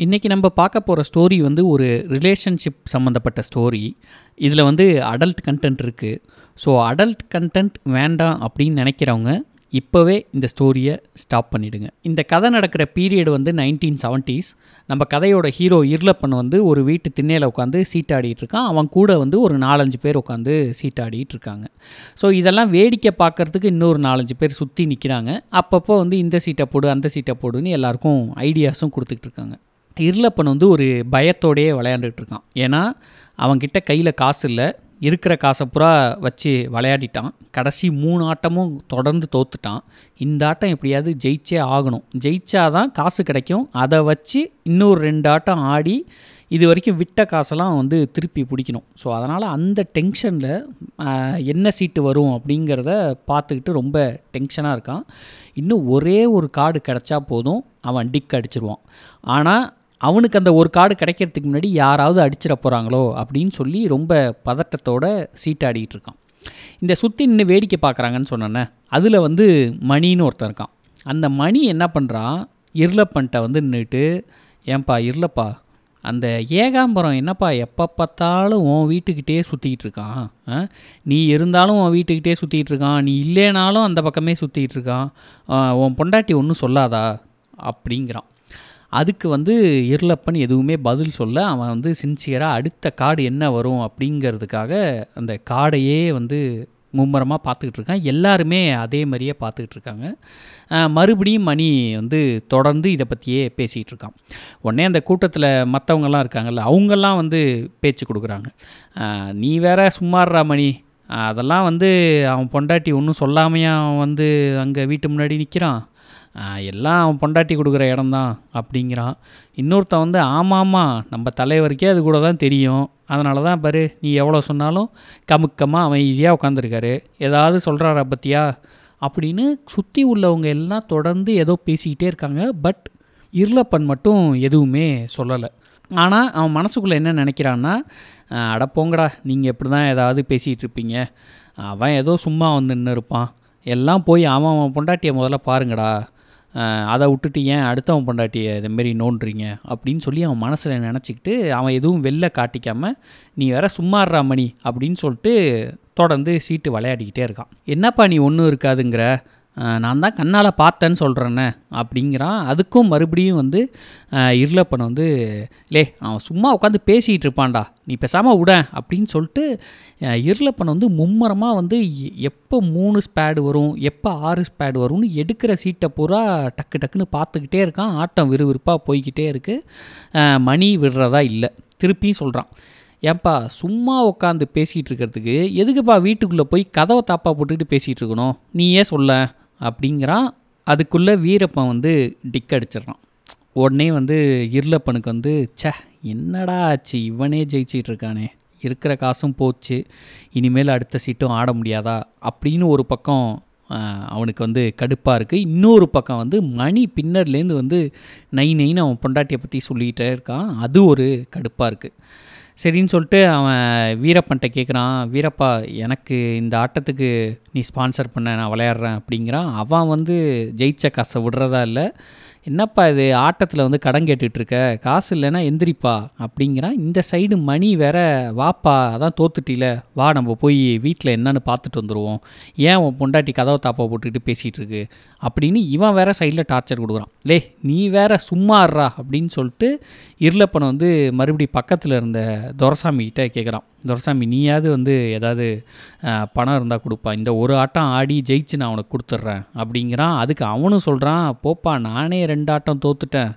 இன்றைக்கி நம்ம பார்க்க போகிற ஸ்டோரி வந்து ஒரு ரிலேஷன்ஷிப் சம்மந்தப்பட்ட ஸ்டோரி இதில் வந்து அடல்ட் கண்டென்ட் இருக்குது ஸோ அடல்ட் கண்டென்ட் வேண்டாம் அப்படின்னு நினைக்கிறவங்க இப்போவே இந்த ஸ்டோரியை ஸ்டாப் பண்ணிவிடுங்க இந்த கதை நடக்கிற பீரியட் வந்து நைன்டீன் செவன்ட்டீஸ் நம்ம கதையோட ஹீரோ இருளப்பன் வந்து ஒரு வீட்டு திண்ணையில் உட்காந்து சீட்டாடிட்டு இருக்கான். அவன் கூட வந்து ஒரு நாலஞ்சு பேர் உட்காந்து சீட்டாடிட்டு இருக்காங்க. ஸோ இதெல்லாம் வேடிக்கை பார்க்கறதுக்கு இன்னொரு நாலஞ்சு பேர் சுற்றி நிற்கிறாங்க அப்பப்போ வந்து இந்த சீட்டை போடு அந்த சீட்டை போடுன்னு எல்லாருக்கும் ஐடியாஸும் கொடுத்துக்கிட்டு இருக்காங்க. இருளப்பன் வந்து ஒரு பயத்தோடையே விளையாண்டுட்டு இருக்கான் ஏன்னா அவன்கிட்ட கையில் காசு இல்லை. இருக்கிற காசை பூரா வச்சு விளையாடிட்டான். கடைசி மூணு ஆட்டமும் தொடர்ந்து தோத்துட்டான். இந்த ஆட்டம் எப்படியாவது ஜெயிச்சே ஆகணும். ஜெயிச்சாதான் காசு கிடைக்கும். அதை வச்சு இன்னொரு ரெண்டு ஆட்டம் ஆடி இது வரைக்கும் விட்ட காசெல்லாம் வந்து திருப்பி பிடிக்கணும். ஸோ அதனால் அந்த டென்ஷனில் என்ன சீட்டு வரும் அப்படிங்கிறத பார்த்துக்கிட்டு ரொம்ப டென்ஷனாக இருக்கான். இன்னும் ஒரே ஒரு கார்டு கிடச்சா போதும். அவன் டிக் அடிச்சிருவான். ஆனால் அவனுக்கு அந்த ஒரு கார்டு கிடைக்கிறதுக்கு முன்னாடி யாராவது அடிச்சிட போகிறாங்களோ அப்படின்னு சொல்லி ரொம்ப பதட்டத்தோட சீட்டாடிட்டு இருக்கான். இந்த சுற்றி நின்று வேடிக்கை பார்க்குறாங்கன்னு சொன்னேன்னே அதில் வந்து மணின்னு ஒருத்தன் இருக்கான். அந்த மணி என்ன பண்ணுறான் இருளப்பன்ட்ட வந்து நின்றுட்டு ஏன்பா இருளப்பா அந்த ஏகாம்பரம் என்னப்பா எப்போ பார்த்தாலும் உன் வீட்டுக்கிட்டே சுற்றிக்கிட்டு இருக்கான்? ஆ? நீ இருந்தாலும் உன் வீட்டுக்கிட்டே சுற்றிக்கிட்டு இருக்கான் நீ இல்லைனாலும் அந்த பக்கமே சுற்றிக்கிட்டு இருக்கான். உன் பொண்டாட்டி ஒன்றும் சொல்லாதா? அப்படிங்கிறான். அதுக்கு வந்து இருளப்பன் எதுவுமே பதில் சொல்ல அவன் வந்து சின்சியராக அடுத்த கார்டு என்ன வரும் அப்படிங்கிறதுக்காக அந்த கார்டையே வந்து மும்முரமாக பார்த்துக்கிட்டு இருக்கான். எல்லாருமே அதே மாதிரியே பார்த்துக்கிட்டு இருக்காங்க. மறுபடியும் மணி வந்து தொடர்ந்து இதை பற்றியே பேசிகிட்டு இருக்கான். உடனே அந்த கூட்டத்தில் மற்றவங்கெல்லாம் இருக்காங்கல்ல அவங்கெல்லாம் வந்து பேச்சு கொடுக்குறாங்க. நீ வேற சும்மாடுறா மணி. அதெல்லாம் வந்து அவன் பொண்டாட்டி ஒன்றும் சொல்லாமையா அவன் வந்து அங்கே வீட்டு முன்னாடி நிற்கிறான் எல்லாம் அவன் பொண்டாட்டி கொடுக்குற இடம்தான் அப்படிங்கிறான். இன்னொருத்தன் வந்து ஆமாம்மா நம்ம தலைவருக்கே அது கூட தான் தெரியும். அதனால தான் பாரு நீ எவ்வளோ சொன்னாலும் கமுக்கமாக அவன் இதையாக உட்காந்துருக்காரு ஏதாவது சொல்கிறாரா பற்றியா அப்படின்னு சுற்றி உள்ளவங்க எல்லாம் தொடர்ந்து ஏதோ பேசிக்கிட்டே இருக்காங்க. பட் இருளப்பன் மட்டும் எதுவுமே சொல்லலை. ஆனால் அவன் மனசுக்குள்ளே என்ன நினைக்கிறான்னா அடப்போங்கடா போங்கடா நீங்கள் எப்படி தான் ஏதாவது பேசிகிட்டு இருப்பீங்க. அவன் ஏதோ சும்மா வந்து நின்று இருப்பான் எல்லாம் போய் அவன் அவன் பொண்டாட்டியை முதல்ல பாருங்கடா. அதை விட்டுட்டு ஏன் அடுத்தவன் பொண்டாட்டியை இதுமாரி நோண்டுறீங்க? அப்படின்னு சொல்லி அவன் மனசில் நினச்சிக்கிட்டு அவன் எதுவும் வெளில காட்டிக்காமல் நீ வேற சும்மாடுறா மணி அப்படின்னு சொல்லிட்டு தொடர்ந்து சீட்டு விளையாடிக்கிட்டே இருக்கான். என்னப்பா நீ ஒன்றும் இருக்காதுங்கிற? நான் தான் கண்ணால் பார்த்தேன்னு சொல்கிறேன்னே அப்படிங்கிறான். அதுக்கும் மறுபடியும் வந்து இருளப்பன் வந்து லே அவன் சும்மா உட்காந்து பேசிகிட்டு இருப்பான்டா நீ பேசாமல் விட அப்படின்னு சொல்லிட்டு இருளப்பன் வந்து மும்மரமாக வந்து எ- எப்போ மூணு ஸ்பேடு வரும் எப்போ ஆறு ஸ்பேடு வரும்னு எடுக்கிற சீட்டை பூரா டக்கு டக்குன்னு பார்த்துக்கிட்டே இருக்கான். ஆட்டம் விறுவிறுப்பாக போய்கிட்டே இருக்குது மணி விடுறதா இல்லை. திருப்பியும் சொல்கிறான் ஏன்பா சும்மா உட்காந்து பேசிகிட்டு இருக்கிறதுக்கு எதுக்குப்பா வீட்டுக்குள்ளே போய் கதவை தாப்பா போட்டுக்கிட்டு பேசிகிட்டு இருக்கணும் நீயே சொல்ல. அப்படிங்கிறான். அதுக்குள்ளே வீரப்பன் வந்து டிக் அடிச்சிடுறான். உடனே வந்து இருளப்பனுக்கு வந்து ச்சே என்னடா ஆச்சு? இவனே ஜெயிச்சிட்டு இருக்கானே இருக்கிற காசும் போச்சு. இனிமேல் அடுத்த சீட்டும் ஆட முடியாதா? அப்படின்னு ஒரு பக்கம் அவனுக்கு வந்து கடுப்பாக இருக்குது இன்னொரு பக்கம் வந்து மணி பின்னர்லேருந்து வந்து நை நைன்னு அவன் பொண்டாட்டியை பற்றி சொல்லிகிட்டே இருக்கான். அது ஒரு கடுப்பாக இருக்குது சரின்னு சொல்லிட்டு அவன் வீரப்பன்ட்ட கேட்குறான் வீரப்பா எனக்கு இந்த ஆட்டத்துக்கு நீ ஸ்பான்சர் பண்ண நான் விளையாடுறேன் அப்படிங்கிறான். அவன் வந்து ஜெயிச்ச காசை விடுறதா இல்லை. என்னப்பா இது ஆட்டத்தில் வந்து கடன் கேட்டுட்ருக்க காசு இல்லைன்னா எந்திரிப்பா அப்படிங்கிறான். இந்த சைடு மணி வேற வாப்பா அதான் தோத்துட்டில. வா நம்ம போய் வீட்டில் என்னன்னு பார்த்துட்டு வந்துடுவோம் ஏன் உன் பொண்டாட்டி கதவை தாப்பா போட்டுக்கிட்டு பேசிகிட்டு இருக்கு அப்படின்னு இவன் வேற சைடில் டார்ச்சர் கொடுக்குறான். லே நீ வேற சும்மாறா அப்படின்னு சொல்லிட்டு இருளப்பனை வந்து மறுபடி பக்கத்தில் இருந்த துரசாமிகிட்ட கேட்குறான். துரசாமி நீயாவது வந்து ஏதாவது பணம் இருந்தால் கொடுப்பா. இந்த ஒரு ஆட்டம் ஆடி ஜெயிச்சு நான் அவனுக்கு கொடுத்துட்றேன். அப்படிங்கிறான். அதுக்கு அவனும் சொல்கிறான் போப்பா நானே ரெண்டு ஆட்டம் தோத்துட்டேன்.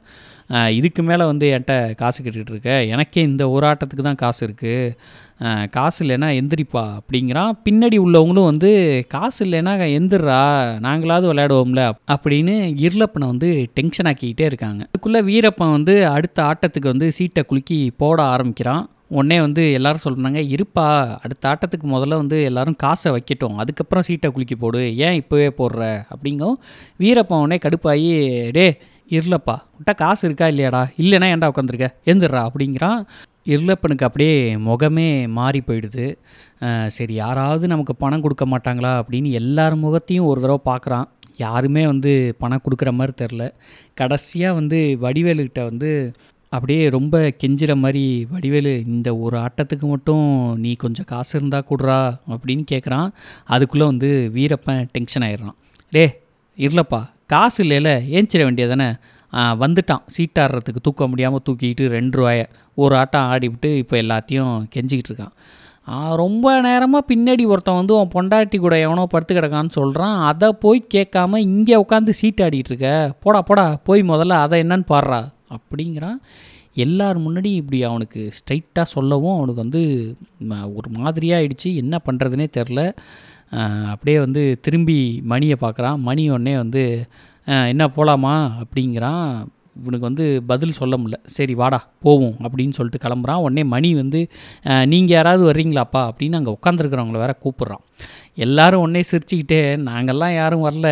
இதுக்கு மேலே வந்து என்கிட்ட காசு கேட்டுக்கிட்டு இருக்க. எனக்கே இந்த ஒரு ஆட்டத்துக்கு தான் காசு இருக்குது காசு இல்லைன்னா எந்திரிப்பா. அப்படிங்கிறான். பின்னாடி உள்ளவங்களும் வந்து காசு இல்லைன்னா எந்திரா நாங்களாவது விளையாடுவோம்ல. அப்படின்னு இருளப்பனை வந்து டென்ஷன் ஆக்கிக்கிட்டே இருக்காங்க. அதுக்குள்ளே வீரப்பன் வந்து அடுத்த ஆட்டத்துக்கு வந்து சீட்டை குலுக்கி போட ஆரம்பிக்கிறான். உடனே வந்து எல்லாரும் சொல்கிறாங்க இருப்பா அடுத்த ஆட்டத்துக்கு முதல்ல வந்து எல்லாரும் காசை வைக்கட்டும். அதுக்கப்புறம் சீட்டை குலுக்கி போடு. ஏன் இப்போவே போடுற? அப்படிங்கும் வீரப்பன் உடனே கடுப்பாகி டே இருளப்பா விட்டா காசு இருக்கா இல்லையாடா? இல்லைன்னா ஏன்டா உட்காந்துருக்க? எழுந்துடுறா. அப்படிங்கிறான். இருளப்பனுக்கு அப்படியே முகமே மாறி போயிடுது. சரி யாராவது நமக்கு பணம் கொடுக்க மாட்டாங்களா? அப்படின்னு எல்லார் முகத்தையும் ஒரு தடவை பார்க்குறான் யாருமே வந்து பணம் கொடுக்குற மாதிரி தெரில கடைசியாக வந்து வடிவேலுக்கிட்ட வந்து அப்படியே ரொம்ப கெஞ்சிற மாதிரி வடிவேலு இந்த ஒரு ஆட்டத்துக்கு மட்டும் நீ கொஞ்சம் காசு இருந்தால் கொடுறா அப்படின்னு கேட்குறான் அதுக்குள்ளே வந்து வீரப்பன் டென்ஷன் ஆயிடுறான். டே இருலப்பா காசு இல்லைல்ல ஏஞ்சிட வேண்டியதானே? வந்துட்டான். சீட்டாடுறதுக்கு தூக்க முடியாமல் தூக்கிட்டு ரெண்டு ரூபாய ஒரு ஆட்டம் ஆடிவிட்டு இப்போ எல்லாத்தையும் கெஞ்சிக்கிட்டு இருக்கான். ரொம்ப நேரமாக பின்னாடி ஒருத்தன் வந்து உன் பொண்டாட்டி கூட எவனோ படுத்து கிடக்கான்னு சொல்கிறான் அதை போய் கேட்காம இங்கே உட்காந்து சீட் ஆடிட்டு இருக்க. போடா போடா போய் முதல்ல அதை என்னன்னு பாடுறா. அப்படிங்கிறான் எல்லார் முன்னாடி இப்படி அவனுக்கு ஸ்ட்ரைட்டாக சொல்லவும் அவனுக்கு வந்து ஒரு மாதிரியாக ஆயிடுச்சு என்ன பண்ணுறதுனே தெரில. அப்படியே வந்து திரும்பி மணியை பார்க்குறான். மணி உடனே வந்து என்ன போகலாமா அப்படிங்கிறான். இவனுக்கு வந்து பதில் சொல்ல முடில சரி வாடா போவோம் அப்படின்னு சொல்லிட்டு கிளம்புறான். உடனே மணி வந்து நீங்கள் யாராவது வர்றீங்களாப்பா? அப்படின்னு அங்கே உட்காந்துருக்குறவங்கள வேற கூப்பிட்றான். எல்லாரும் உடனே சிரிச்சுக்கிட்டே நாங்கள்லாம் யாரும் வரல.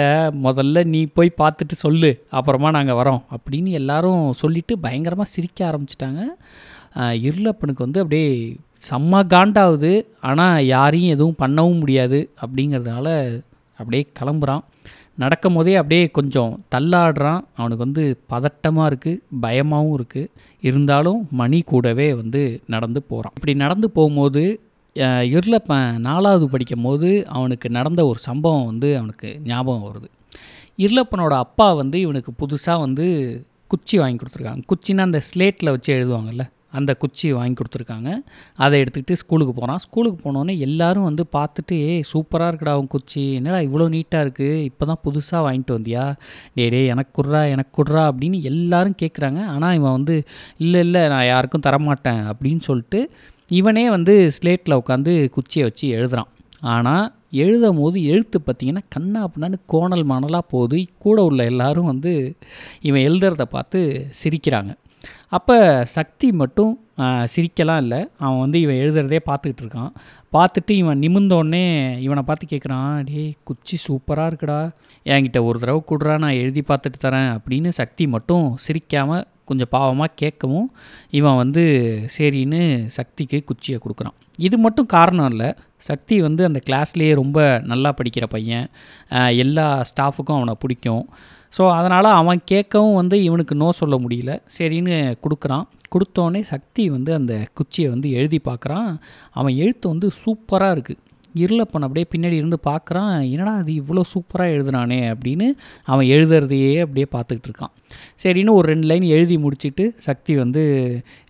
முதல்ல நீ போய் பார்த்துட்டு சொல்லு. அப்புறமா நாங்கள் வரோம் அப்படின்னு எல்லாரும் சொல்லிட்டு பயங்கரமாக சிரிக்க ஆரம்பிச்சிட்டாங்க. இருளப்பனுக்கு வந்து அப்படியே செம்ம காண்டாகுது. ஆனால் யாரையும் எதுவும் பண்ணவும் முடியாது அப்படிங்கிறதுனால அப்படியே கிளம்புறான். நடக்கும் போதே அப்படியே கொஞ்சம் தள்ளாடுறான். அவனுக்கு வந்து பதட்டமாக இருக்குது பயமாகவும் இருக்குது இருந்தாலும் மணி கூடவே வந்து நடந்து போகிறான் இப்படி நடந்து போகும்போது அஹ், இருளப்பன் நாலாவது படிக்கும் போது அவனுக்கு நடந்த ஒரு சம்பவம் வந்து அவனுக்கு ஞாபகம் வருது. இருளப்பனோட அப்பா வந்து இவனுக்கு புதுசாக வந்து குச்சி வாங்கி கொடுத்துருக்காங்க. குச்சின்னா அந்த ஸ்லேட்டில் வச்சு எழுதுவாங்கல்ல? அந்த குச்சி வாங்கி கொடுத்துருக்காங்க. அதை எடுத்துக்கிட்டு ஸ்கூலுக்கு போகிறான் ஸ்கூலுக்கு போனோடனே எல்லாரும் வந்து பார்த்துட்டு ஏய் சூப்பராக இருக்குடா உன் குச்சி. என்னடா இவ்வளோ நீட்டாக இருக்குது இப்போ தான் புதுசாக வாங்கிட்டு வந்தியா? டே டே எனக்கு குட்றா எனக்கு குட்றா அப்படின்னு எல்லாரும் கேட்குறாங்க ஆனால் இவன் வந்து இல்லை இல்லை நான் யாருக்கும் தரமாட்டேன் அப்படின்னு சொல்லிட்டு இவனே வந்து ஸ்லேட்டில் உட்காந்து குச்சியை வச்சு எழுதுகிறான் ஆனால் எழுதும் போது எழுத்து பார்த்திங்கன்னா கண்ணா அப்படின்னான்னு கோணல் மணலாக போகுது கூட உள்ள எல்லாரும் வந்து இவன் எழுதுறத பார்த்து சிரிக்கிறாங்க. அப்போ சக்தி மட்டும் சிரிக்கலாம் இல்லை. அவன் வந்து இவன் எழுதுறதே பார்த்துக்கிட்டு இருக்கான். பார்த்துட்டு இவன் நிமிந்தோடனே இவனை பார்த்து கேட்குறான் டேய் குச்சி சூப்பராக இருக்குடா. என்கிட்ட ஒரு தடவை கூடுறா நான் எழுதி பார்த்துட்டு தரேன். அப்படின்னு சக்தி மட்டும் சிரிக்காமல் கொஞ்சம் பாவமாக கேட்கவும் இவன் வந்து சரின்னு சக்திக்கு குச்சியை கொடுக்குறான். இது மட்டும் காரணம் இல்லை. சக்தி வந்து அந்த கிளாஸ்லேயே ரொம்ப நல்லா படிக்கிற பையன். எல்லா ஸ்டாஃபுக்கும் அவனை பிடிக்கும். ஸோ அதனால் அவன் கேட்கவும் வந்து இவனுக்கு நோ சொல்ல முடியல. சரின்னு கொடுக்குறான். கொடுத்தோடனே சக்தி வந்து அந்த குச்சியை வந்து எழுதி பார்க்குறான். அவன் எழுத்து வந்து சூப்பராக இருக்குது இருளப்பன் அப்படியே பின்னாடி இருந்து பார்க்குறான் என்னடா அது இவ்வளோ சூப்பராக எழுதுனானே? அப்படின்னு அவன் எழுதுறதையே அப்படியே பார்த்துக்கிட்டு இருக்கான். சரின்னு ஒரு ரெண்டு லைன் எழுதி முடிச்சிட்டு சக்தி வந்து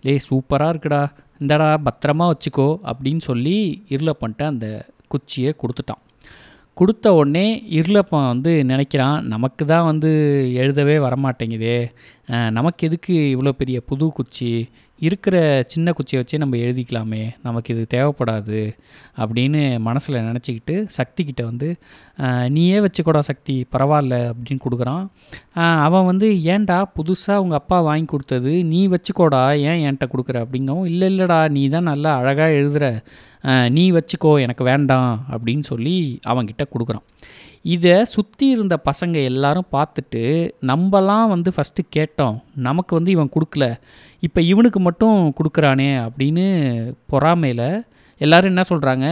லே சூப்பராக இருக்குடா இந்தடா பத்திரமா வச்சுக்கோ அப்படின்னு சொல்லி இருளப்பன்ட்ட அந்த குச்சியை கொடுத்துட்டான். கொடுத்த உடனே இருளப்பன் வந்து நினைக்கிறான் நமக்கு தான் வந்து எழுதவே வரமாட்டேங்குதே நமக்கு எதுக்கு இவ்வளோ பெரிய புது குச்சி இருக்கிற சின்ன குச்சியை வச்சே நம்ம எழுதிக்கலாமே நமக்கு இது தேவைப்படாது அப்படின்னு மனசில் நினச்சிக்கிட்டு சக்தி கிட்ட வந்து நீயே வச்சுக்கூடா சக்தி பரவாயில்ல அப்படின்னு கொடுக்குறான். அவன் வந்து ஏன்டா புதுசாக உங்கள் அப்பா வாங்கி கொடுத்தது நீ வச்சுக்கோடா ஏன் என்கிட்ட கொடுக்குற? அப்படிங்கவும் இல்லை இல்லைடா நீ தான் நல்லா அழகாக எழுதுகிற நீ வச்சுக்கோ எனக்கு வேண்டாம் அப்படின்னு சொல்லி அவன்கிட்ட கொடுக்குறான். இதை சுற்றி இருந்த பசங்க எல்லாரும் பார்த்துட்டு நம்மலாம் வந்து ஃபஸ்ட்டு கேட்டோம். நமக்கு வந்து இவன் கொடுக்கல. இப்போ இவனுக்கு மட்டும் கொடுக்குறானே அப்படின்னு பொறாமையில் எல்லாரும் என்ன சொல்கிறாங்க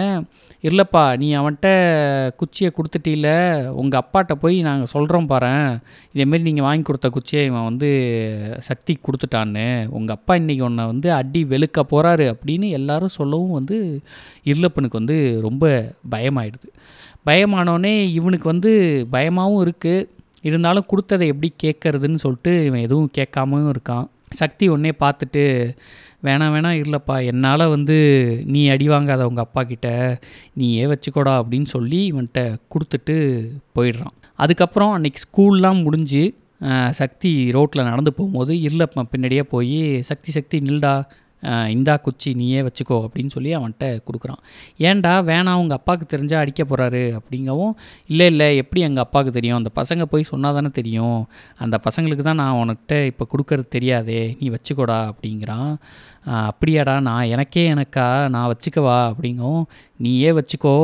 இல்லைப்பா நீ அவன்கிட்ட குச்சியை கொடுத்துட்டில. உங்கள் அப்பாட்ட போய் நாங்கள் சொல்கிறோம் பாரேன். இதேமாரி நீங்கள் வாங்கி கொடுத்த குச்சியை இவன் வந்து சக்தி கொடுத்துட்டான்னு. உங்கள் அப்பா இன்றைக்கி உன்னை வந்து அடி வெளுக்க போகிறாரு அப்படின்னு எல்லாரும் சொல்லவும் வந்து இருளப்பனுக்கு வந்து ரொம்ப பயமாயிடுது. பயமானோடனே இவனுக்கு வந்து பயமாகவும் இருக்குது இருந்தாலும் கொடுத்ததை எப்படி கேட்கறதுன்னு சொல்லிட்டு இவன் எதுவும் கேட்காமவும் இருக்கான். சக்தி ஒன்றே பார்த்துட்டு வேணாம் வேணாம் இல்லைப்பா என்னால் வந்து நீ அடி வாங்காத உங்கள் அப்பா கிட்ட. நீயே வச்சுக்கோடா அப்படின்னு சொல்லி இவன்கிட்ட கொடுத்துட்டு போயிடுறான். அதுக்கப்புறம் அன்றைக்கி ஸ்கூல்லாம் முடிஞ்சு சக்தி ரோட்டில் நடந்து போகும்போது இல்லைப்பா பின்னாடியே போய் சக்தி சக்தி நில்டா. இந்தா குச்சி நீயே வச்சுக்கோ அப்படின்னு சொல்லி அவன்கிட்ட கொடுக்குறான். ஏன்டா வேணாம் உங்கள் அப்பாவுக்கு தெரிஞ்சால் அடிக்க போகிறாரு அப்படிங்கவும் இல்லை இல்லை எப்படி எங்கள் அப்பாவுக்கு தெரியும்? அந்த பசங்க போய் சொன்னால் தானே தெரியும். அந்த பசங்களுக்கு தான் நான் உனக்கிட்ட இப்போ கொடுக்கறது தெரியாதே நீ வச்சுக்கோடா அப்படிங்கிறான். அப்படியாடா நான் எனக்கே எனக்கா நான் வச்சுக்கவா? அப்படிங்கவும் நீயே வச்சுக்கோ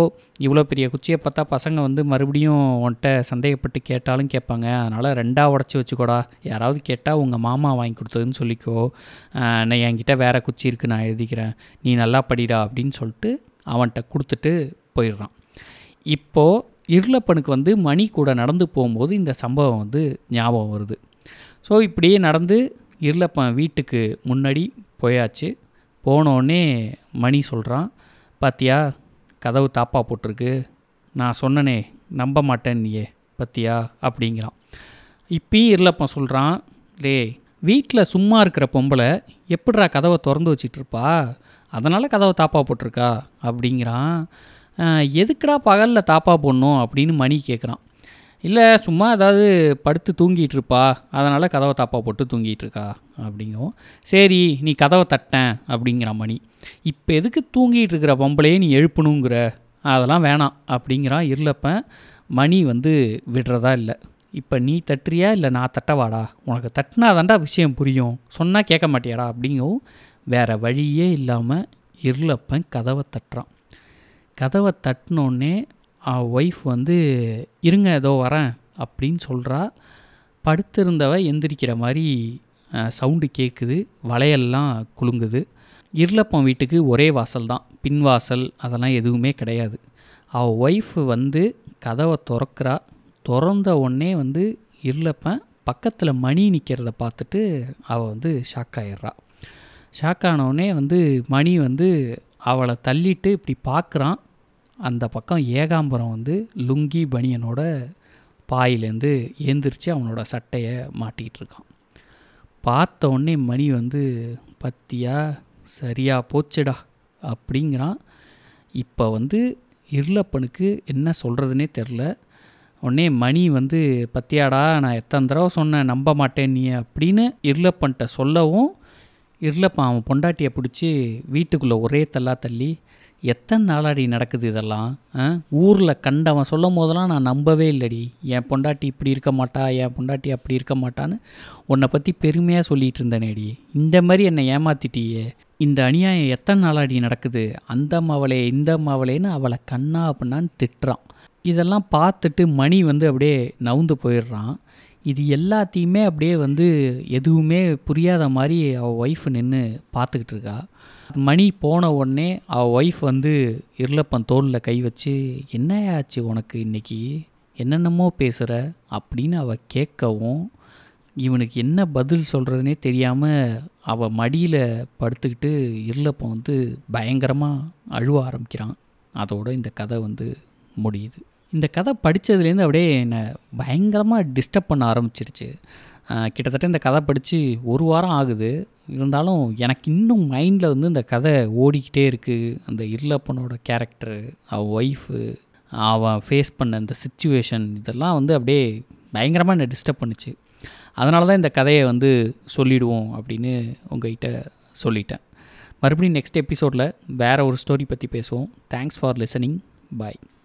இவ்வளோ பெரிய குச்சியை பார்த்தா பசங்க வந்து மறுபடியும் உன்கிட்ட சந்தேகப்பட்டு கேட்டாலும் கேட்பாங்க. அதனால் ரெண்டாக உடச்சி வச்சுக்கோடா. யாராவது கேட்டால் உங்கள் மாமா வாங்கி கொடுத்ததுன்னு சொல்லிக்கோ. நான் என்கிட்ட வேறு குச்சி இருக்குது நான் எழுதிக்கிறேன். நீ நல்லா படிடா அப்படின்னு சொல்லிட்டு அவன்கிட்ட கொடுத்துட்டு போயிடுறான். இப்போது இருளப்பனுக்கு வந்து மணி கூட நடந்து போகும்போது இந்த சம்பவம் வந்து ஞாபகம் வருது. ஸோ இப்படியே நடந்து இருளப்பன் வீட்டுக்கு முன்னாடி போயாச்சு. போனோடனே மணி சொல்கிறான் பாத்தியா கதவு தாப்பா போட்டிருக்கு. நான் சொன்னனே நம்ப மாட்டேன் நீயே பத்தியா? அப்படிங்கிறான். இப்பயும் இருளப்பன் சொல்கிறான் டே வீட்டில் சும்மா இருக்கிற பொம்பளை எப்படிடா கதவை திறந்து வச்சிட்ருப்பா? அதனால் கதவை தாப்பா போட்டிருக்கா? அப்படிங்கிறான். எதுக்குடா பகலில் தாப்பா போடணும்? அப்படின்னு மணி கேட்குறான் இல்லை சும்மா ஏதாவது படுத்து தூங்கிட்டு இருப்பா அதனால் கதவை தாப்பா போட்டு தூங்கிட்டு இருக்கா அப்படிங்கவும் சரி நீ கதவை தட்டேன் அப்படிங்கிற மணி. இப்போ எதுக்கு தூங்கிட்டு இருக்கிற பொம்பளையே நீ எழுப்பணுங்கிற? அதெல்லாம் வேணாம் அப்படிங்கிறான் இருளப்பன் மணி வந்து விடுறதா இல்லை. இப்போ நீ தட்டுறியா இல்லை நான் தட்டவாடா? உனக்கு தட்டினாதாண்டா விஷயம் புரியும். சொன்னால் கேட்க மாட்டியாடா அப்படிங்கவும் வேறு வழியே இல்லாமல் இருளப்பன் கதவை தட்டுறான். கதவை தட்டினோடனே ஒய்ஃப் வந்து இருங்க ஏதோ வரேன் அப்படின்னு சொல்கிறா படுத்திருந்தவ எந்திரிக்கிற மாதிரி சவுண்டு கேட்குது வளையல்லாம் குலுங்குது. இருளப்பம் வீட்டுக்கு ஒரே வாசல் தான். பின் வாசல் அதெல்லாம் எதுவுமே கிடையாது. அவள் ஒய்ஃப் வந்து கதவை திறக்கிறா. திறந்த உடனே வந்து இருளப்பன் பக்கத்தில் மணி நிற்கிறத பார்த்துட்டு அவள் வந்து ஷாக் ஆயிடுறா. ஷாக் ஆனவுடனே வந்து மணி வந்து அவளை தள்ளிட்டு இப்படி பார்க்குறான். அந்த பக்கம் ஏகாம்பரம் வந்து லுங்கி பனியனோட பாயிலேருந்து ஏந்திரிச்சு அவனோட சட்டையை மாட்டிகிட்டு இருக்கான் பார்த்த உடனே மணி வந்து பத்தியா? சரியாக போச்சுடா அப்படிங்கிறான். இப்போ வந்து இருளப்பனுக்கு என்ன சொல்கிறதுனே தெரில. உடனே மணி வந்து பத்தியாடா நான் எத்தனை தடவை சொன்னேன் நம்ப மாட்டேன் நீ அப்படின்னு இருளப்பன்ட்ட சொல்லவும் இருளப்பன் அவன் பொண்டாட்டியை பிடிச்சி வீட்டுக்குள்ளே ஒரே தள்ளா தள்ளி எத்தனை நாளாடி நடக்குது இதெல்லாம்? ஊரில் கண்டவன் சொல்லும் போதெல்லாம் நான் நம்பவே இல்லடி. என் பொண்டாட்டி இப்படி இருக்க மாட்டா என் பொண்டாட்டி அப்படி இருக்க மாட்டான்னு உன்னை பற்றி பெருமையாக சொல்லிகிட்டு இருந்தேனேடி. இந்த மாதிரி என்னை ஏமாத்திட்டியே. இந்த அநியாயம் எத்தனை நாளாடி நடக்குது? அந்த மாவளே இந்த மாவளேன்னு அவளை கண்ணா அப்படின்னான்னு திட்டுறான். இதெல்லாம் பார்த்துட்டு மணி வந்து அப்படியே நவுந்து போயிடுறான். இது எல்லாத்தையுமே அப்படியே வந்து எதுவுமே புரியாத மாதிரி அவள் ஒய்ஃப் நின்று பார்த்துக்கிட்டு இருக்கா. மணி போன உடனே அவள் ஒய்ஃப் வந்து இருளப்பன் தோளில் கை வச்சு என்ன ஆச்சு உனக்கு இன்னைக்கு? என்னென்னமோ பேசுகிற அப்படின்னு அவள் கேட்கவும் இவனுக்கு என்ன பதில் சொல்கிறதுனே தெரியாமல் அவள் மடியில் படுத்துக்கிட்டு இருளப்பன் வந்து பயங்கரமாக அழுவ ஆரம்பிக்கிறான். அதோடு இந்த கதை வந்து முடியுது. இந்த கதை படித்ததுலேருந்து அப்படியே என்னை பயங்கரமாக டிஸ்டர்ப் பண்ண ஆரம்பிச்சிருச்சு. கிட்டத்தட்ட இந்த கதை படித்து ஒரு வாரம் ஆகுது. இருந்தாலும் எனக்கு இன்னும் மைண்டில் வந்து இந்த கதை ஓடிக்கிட்டே இருக்குது அந்த இருளப்பனோட கேரக்டரு அவன் ஒய்ஃபு அவன் ஃபேஸ் பண்ண இந்த சுச்சுவேஷன் இதெல்லாம் வந்து அப்படியே பயங்கரமாக என்னை டிஸ்டர்ப் பண்ணுச்சு. அதனால தான் இந்த கதையை வந்து சொல்லிவிடுவோம் அப்படின்னு உங்ககிட்ட சொல்லிட்டேன். மறுபடியும் நெக்ஸ்ட் எபிசோடில் வேறு ஒரு ஸ்டோரி பற்றி பேசுவோம். Thanks for listening bye